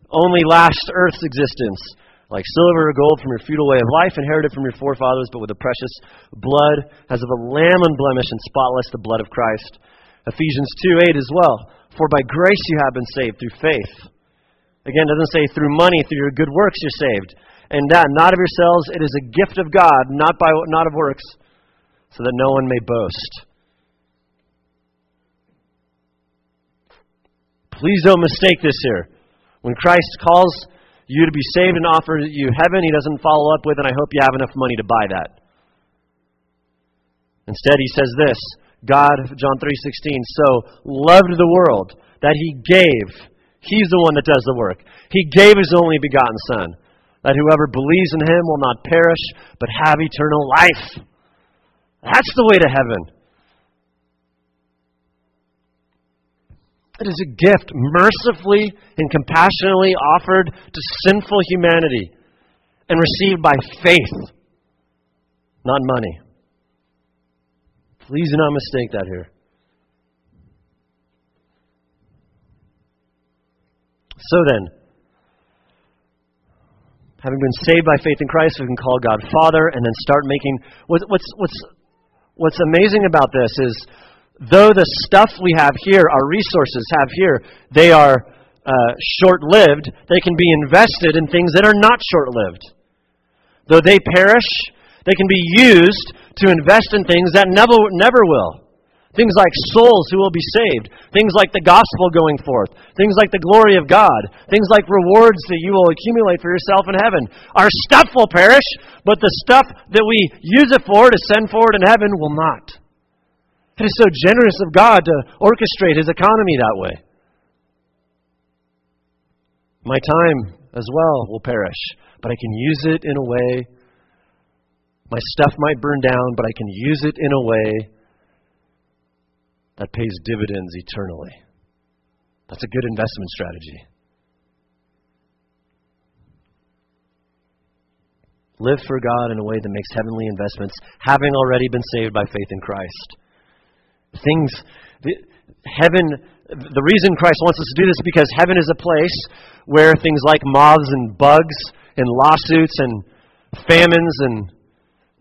only last earth's existence, like silver or gold from your futile way of life, inherited from your forefathers, but with the precious blood as of a lamb unblemished and spotless, the blood of Christ. Ephesians 2 8 as well. For by grace you have been saved through faith. Again, it doesn't say through money, through your good works you're saved. And that not of yourselves, it is a gift of God, not by not of works, so that no one may boast. Please don't mistake this here. When Christ calls you to be saved and offers you heaven, he doesn't follow up with, and I hope you have enough money to buy that. Instead, he says this God, John 3:16, so loved the world that he gave. He's the one that does the work. He gave his only begotten son, that whoever believes in him will not perish but have eternal life. That's the way to heaven. It is a gift mercifully and compassionately offered to sinful humanity and received by faith, not money. Please do not mistake that here. So then, having been saved by faith in Christ, we can call God Father and then start making. What's, what's, what's amazing about this is though the stuff we have here, our resources have here, they are uh, short lived, they can be invested in things that are not short lived. Though they perish, they can be used to invest in things that never, never will. Things like souls who will be saved. Things like the gospel going forth. Things like the glory of God. Things like rewards that you will accumulate for yourself in heaven. Our stuff will perish, but the stuff that we use it for to send forward in heaven will not. It is so generous of God to orchestrate His economy that way. My time as well will perish, but I can use it in a way. My stuff might burn down, but I can use it in a way that pays dividends eternally. That's a good investment strategy. Live for God in a way that makes heavenly investments, having already been saved by faith in Christ. Things, the, heaven, the reason Christ wants us to do this is because heaven is a place where things like moths and bugs and lawsuits and famines and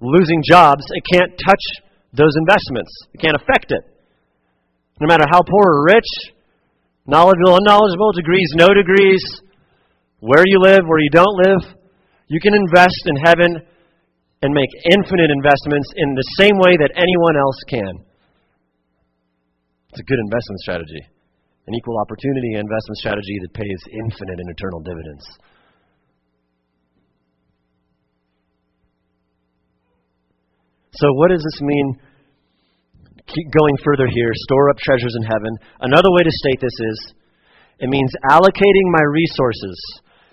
losing jobs, it can't touch those investments. It can't affect it. No matter how poor or rich, knowledgeable, unknowledgeable, degrees, no degrees, where you live, where you don't live, you can invest in heaven and make infinite investments in the same way that anyone else can. It's a good investment strategy, an equal opportunity investment strategy that pays infinite and eternal dividends. So, what does this mean? Keep going further here. Store up treasures in heaven. Another way to state this is it means allocating my resources.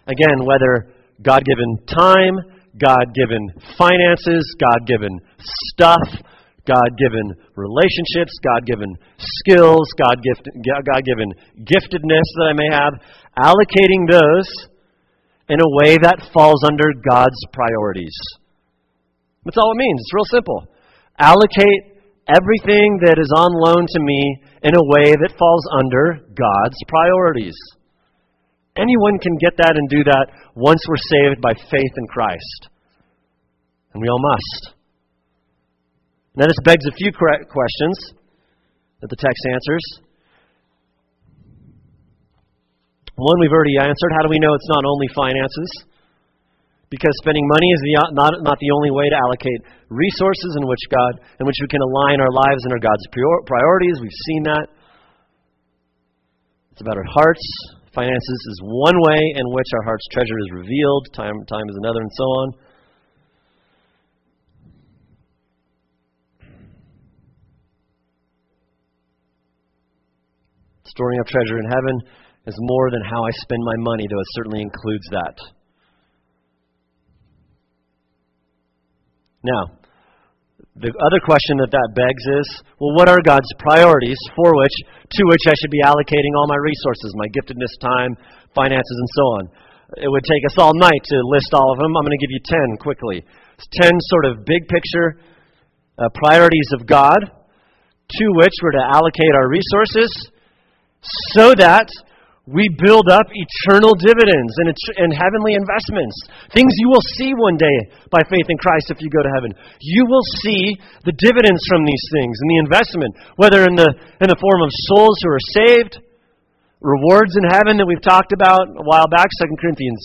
Again, whether God given time, God given finances, God given stuff, God given relationships, God given skills, God given giftedness that I may have, allocating those in a way that falls under God's priorities. That's all it means. It's real simple. Allocate everything that is on loan to me in a way that falls under God's priorities. Anyone can get that and do that once we're saved by faith in Christ. And we all must. Now, this begs a few questions that the text answers. One we've already answered. How do we know it's not only finances? Because spending money is the, not, not the only way to allocate resources in which God, in which we can align our lives and our God's priorities. We've seen that. It's about our hearts. Finances is one way in which our heart's treasure is revealed. Time, time is another, and so on. Storing up treasure in heaven is more than how I spend my money, though it certainly includes that. Now, the other question that that begs is, well, what are God's priorities for which, to which I should be allocating all my resources, my giftedness, time, finances, and so on? It would take us all night to list all of them. I'm going to give you 10 quickly. It's 10 sort of big picture uh, priorities of God to which we're to allocate our resources so that we build up eternal dividends and, and heavenly investments. Things you will see one day by faith in Christ if you go to heaven. You will see the dividends from these things and the investment, whether in the, in the form of souls who are saved, rewards in heaven that we've talked about a while back, 2 Corinthians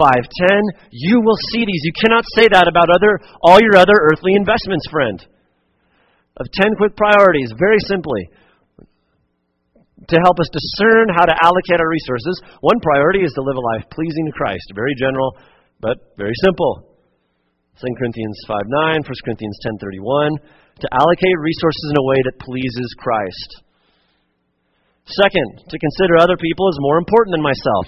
5:10. You will see these. You cannot say that about other all your other earthly investments, friend. Of 10 quick priorities, very simply to help us discern how to allocate our resources. One priority is to live a life pleasing to Christ. Very general, but very simple. 2 Corinthians 5 9, 1 Corinthians 10 31. To allocate resources in a way that pleases Christ. Second, to consider other people as more important than myself.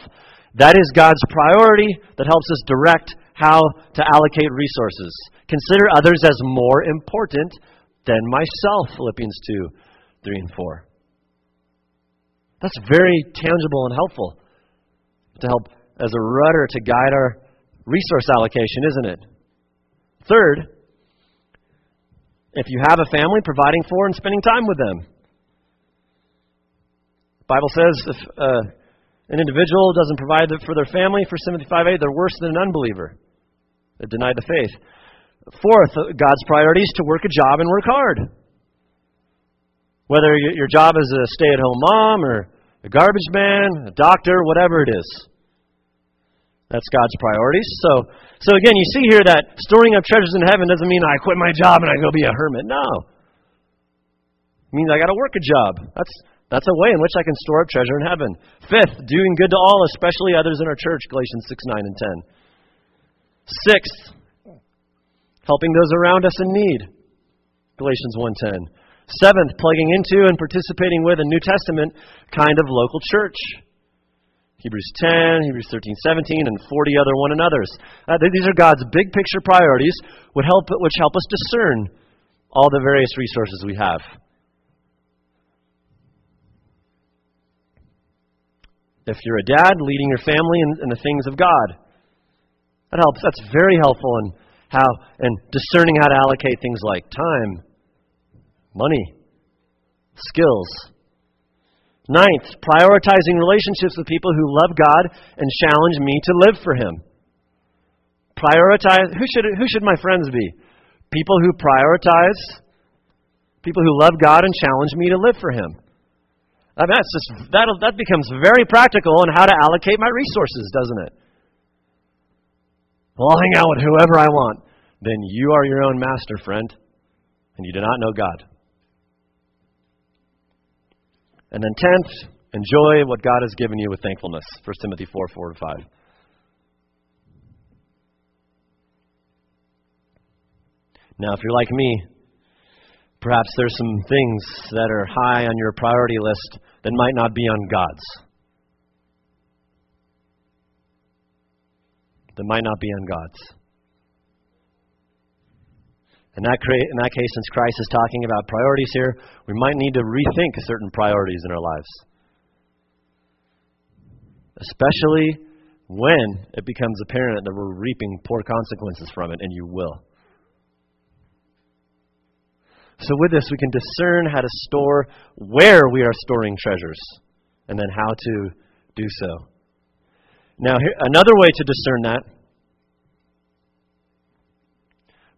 That is God's priority that helps us direct how to allocate resources. Consider others as more important than myself, Philippians 2 3 and 4. That's very tangible and helpful to help as a rudder to guide our resource allocation, isn't it? Third, if you have a family, providing for and spending time with them. The Bible says if uh, an individual doesn't provide for their family, for 75a, they're worse than an unbeliever. They've denied the faith. Fourth, God's priority is to work a job and work hard. Whether your job is a stay at home mom or a garbage man, a doctor, whatever it is. That's God's priorities. So, so again, you see here that storing up treasures in heaven doesn't mean I quit my job and I go be a hermit. No. It means I got to work a job. That's that's a way in which I can store up treasure in heaven. Fifth, doing good to all, especially others in our church, Galatians 6, 9, and 10. Sixth, helping those around us in need, Galatians 1:10. Seventh, plugging into and participating with a New Testament kind of local church. Hebrews 10, Hebrews 13, 17, and 40 other one another's. Uh, these are God's big picture priorities would help, which help us discern all the various resources we have. If you're a dad, leading your family in, in the things of God. That helps. That's very helpful in how in discerning how to allocate things like time, money, skills. Ninth, prioritizing relationships with people who love God and challenge me to live for Him. Prioritize, who should, who should my friends be? People who prioritize, people who love God and challenge me to live for Him. I mean, that's just, that that becomes very practical on how to allocate my resources, doesn't it? Well, I'll hang out with whoever I want. Then you are your own master, friend, and you do not know God. And then tenth, enjoy what God has given you with thankfulness. 1 Timothy 4 4 to 5. Now, if you're like me, perhaps there's some things that are high on your priority list that might not be on God's. That might not be on God's. In that, in that case, since Christ is talking about priorities here, we might need to rethink certain priorities in our lives. Especially when it becomes apparent that we're reaping poor consequences from it, and you will. So, with this, we can discern how to store where we are storing treasures and then how to do so. Now, here, another way to discern that,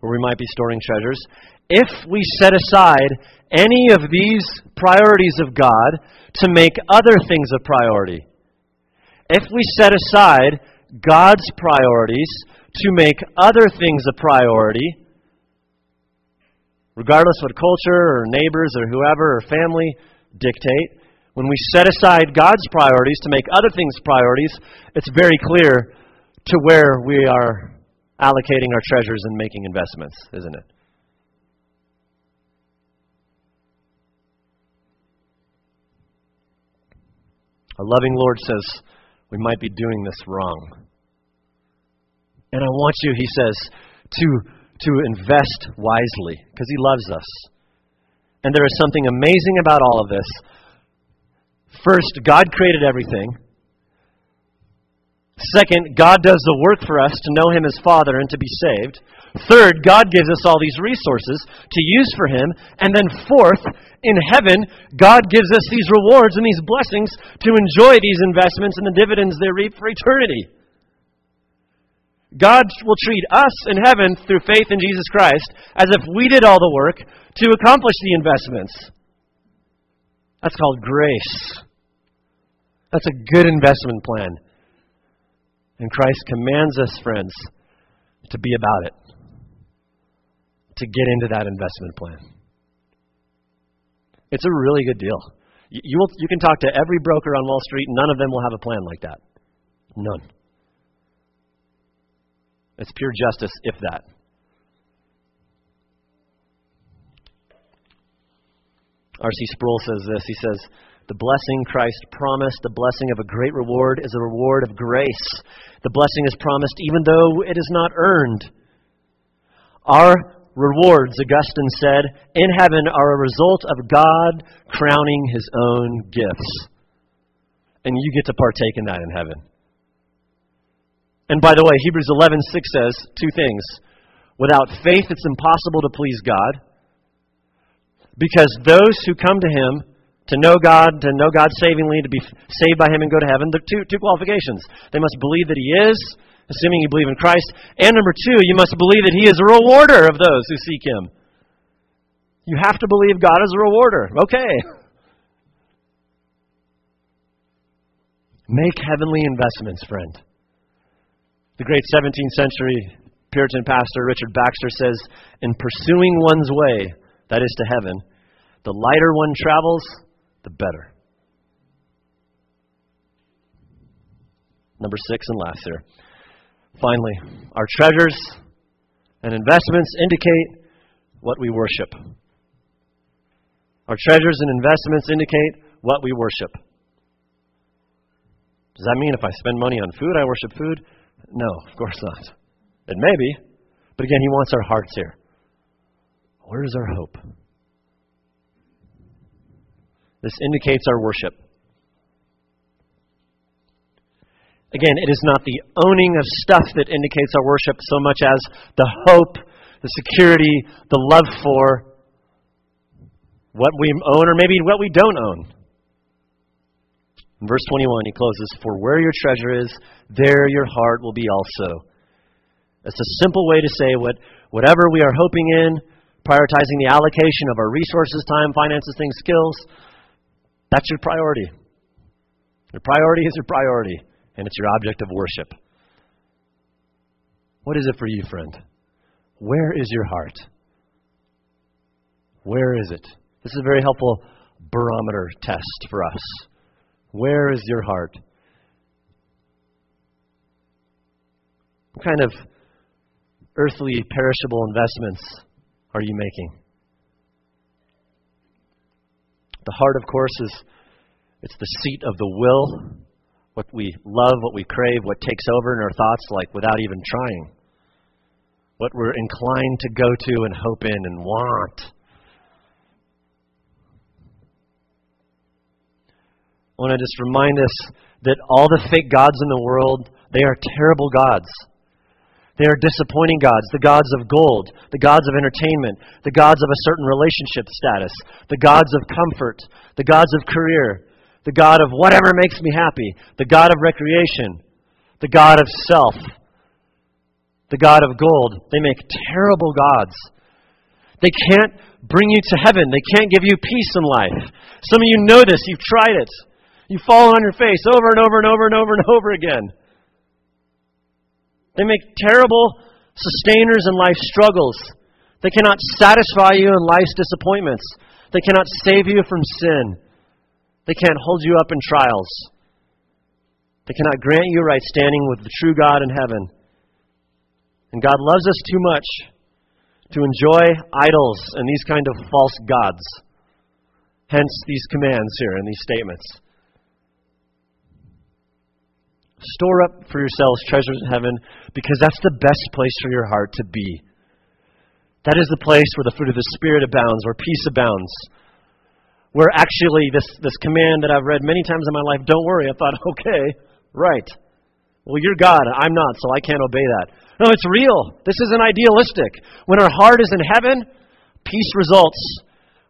where we might be storing treasures, if we set aside any of these priorities of God to make other things a priority, if we set aside God's priorities to make other things a priority, regardless what culture or neighbors or whoever or family dictate, when we set aside God's priorities to make other things priorities, it's very clear to where we are allocating our treasures and making investments, isn't it? A loving Lord says we might be doing this wrong. And I want you, he says, to, to invest wisely because he loves us. And there is something amazing about all of this First, God created everything. Second, God does the work for us to know Him as Father and to be saved. Third, God gives us all these resources to use for Him. And then fourth, in heaven, God gives us these rewards and these blessings to enjoy these investments and the dividends they reap for eternity. God will treat us in heaven through faith in Jesus Christ as if we did all the work to accomplish the investments. That's called grace. That's a good investment plan. And Christ commands us, friends, to be about it, to get into that investment plan. It's a really good deal. You, will, you can talk to every broker on Wall Street, none of them will have a plan like that. None. It's pure justice, if that. R.C. Sproul says this. He says, The blessing Christ promised, the blessing of a great reward, is a reward of grace. The blessing is promised even though it is not earned. Our rewards, Augustine said, in heaven are a result of God crowning his own gifts. And you get to partake in that in heaven. And by the way, Hebrews 11:6 says two things. Without faith it's impossible to please God. Because those who come to Him to know God, to know God savingly, to be saved by Him and go to heaven, there are two, two qualifications. They must believe that He is, assuming you believe in Christ. And number two, you must believe that He is a rewarder of those who seek Him. You have to believe God is a rewarder. Okay. Make heavenly investments, friend. The great 17th century Puritan pastor Richard Baxter says, In pursuing one's way, that is to heaven, the lighter one travels, the better. Number six and last here. Finally, our treasures and investments indicate what we worship. Our treasures and investments indicate what we worship. Does that mean if I spend money on food, I worship food? No, of course not. It may be. But again, He wants our hearts here. Where is our hope? This indicates our worship. Again, it is not the owning of stuff that indicates our worship so much as the hope, the security, the love for what we own or maybe what we don't own. In verse 21, he closes For where your treasure is, there your heart will be also. It's a simple way to say what, whatever we are hoping in, prioritizing the allocation of our resources, time, finances, things, skills, that's your priority. Your priority is your priority, and it's your object of worship. What is it for you, friend? Where is your heart? Where is it? This is a very helpful barometer test for us. Where is your heart? What kind of earthly, perishable investments are you making? The heart, of course, is it's the seat of the will, what we love, what we crave, what takes over in our thoughts, like without even trying. what we're inclined to go to and hope in and want. I want to just remind us that all the fake gods in the world, they are terrible gods. They are disappointing gods, the gods of gold, the gods of entertainment, the gods of a certain relationship status, the gods of comfort, the gods of career, the God of whatever makes me happy, the God of recreation, the God of self, the God of gold. They make terrible gods. They can't bring you to heaven. They can't give you peace in life. Some of you know this. You've tried it. You fall on your face over and over and over and over and over again. They make terrible sustainers in life's struggles. They cannot satisfy you in life's disappointments. They cannot save you from sin. They can't hold you up in trials. They cannot grant you right standing with the true God in heaven. And God loves us too much to enjoy idols and these kind of false gods. Hence these commands here and these statements. Store up for yourselves treasures in heaven because that's the best place for your heart to be. That is the place where the fruit of the Spirit abounds, where peace abounds. Where actually, this, this command that I've read many times in my life, don't worry, I thought, okay, right. Well, you're God, I'm not, so I can't obey that. No, it's real. This isn't idealistic. When our heart is in heaven, peace results.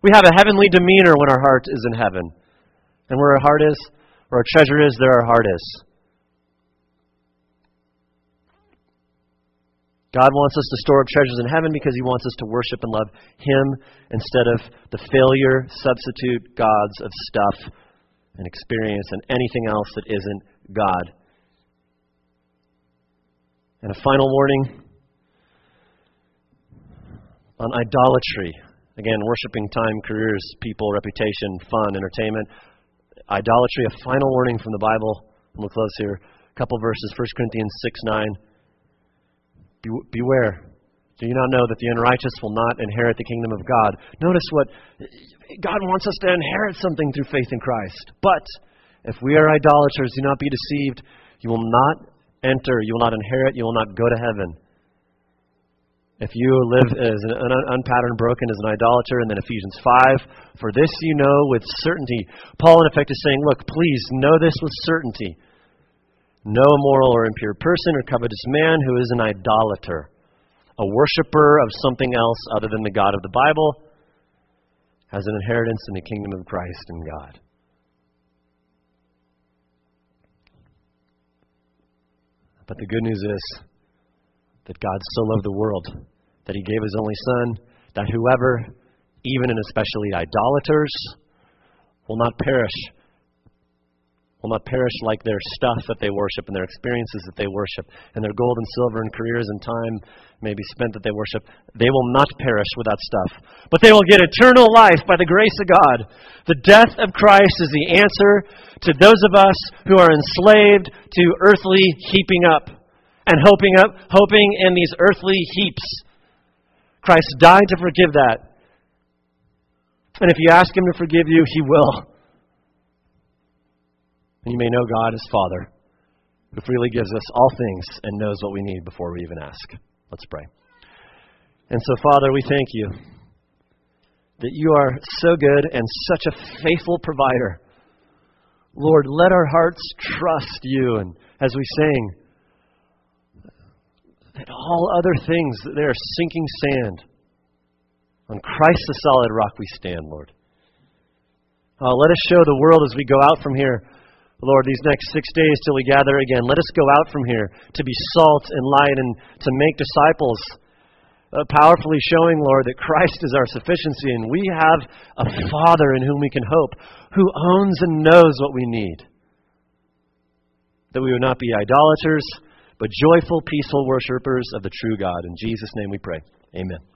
We have a heavenly demeanor when our heart is in heaven. And where our heart is, where our treasure is, there our heart is. God wants us to store up treasures in heaven because He wants us to worship and love Him instead of the failure, substitute gods of stuff and experience and anything else that isn't God. And a final warning on idolatry. Again, worshiping time, careers, people, reputation, fun, entertainment. Idolatry, a final warning from the Bible. We'll close here. A couple verses 1 Corinthians 6 9. Beware. Do you not know that the unrighteous will not inherit the kingdom of God? Notice what God wants us to inherit something through faith in Christ. But if we are idolaters, do not be deceived. You will not enter, you will not inherit, you will not go to heaven. If you live as an unpatterned, broken as an idolater, and then Ephesians 5, for this you know with certainty. Paul, in effect, is saying, Look, please know this with certainty no immoral or impure person or covetous man who is an idolater, a worshiper of something else other than the God of the Bible, has an inheritance in the kingdom of Christ and God. But the good news is that God so loved the world that he gave his only Son, that whoever, even and especially idolaters, will not perish will not perish like their stuff that they worship and their experiences that they worship and their gold and silver and careers and time may be spent that they worship. They will not perish with that stuff, but they will get eternal life by the grace of God. The death of Christ is the answer to those of us who are enslaved to earthly heaping up and hoping up, hoping in these earthly heaps. Christ died to forgive that. And if you ask him to forgive you, he will. And you may know God as Father, who freely gives us all things and knows what we need before we even ask. Let's pray. And so, Father, we thank you that you are so good and such a faithful provider. Lord, let our hearts trust you. And as we sing, that all other things, they are sinking sand. On Christ the solid rock we stand, Lord. Uh, let us show the world as we go out from here Lord, these next six days till we gather again, let us go out from here to be salt and light and to make disciples, uh, powerfully showing, Lord, that Christ is our sufficiency and we have a Father in whom we can hope, who owns and knows what we need. That we would not be idolaters, but joyful, peaceful worshippers of the true God. In Jesus' name we pray. Amen.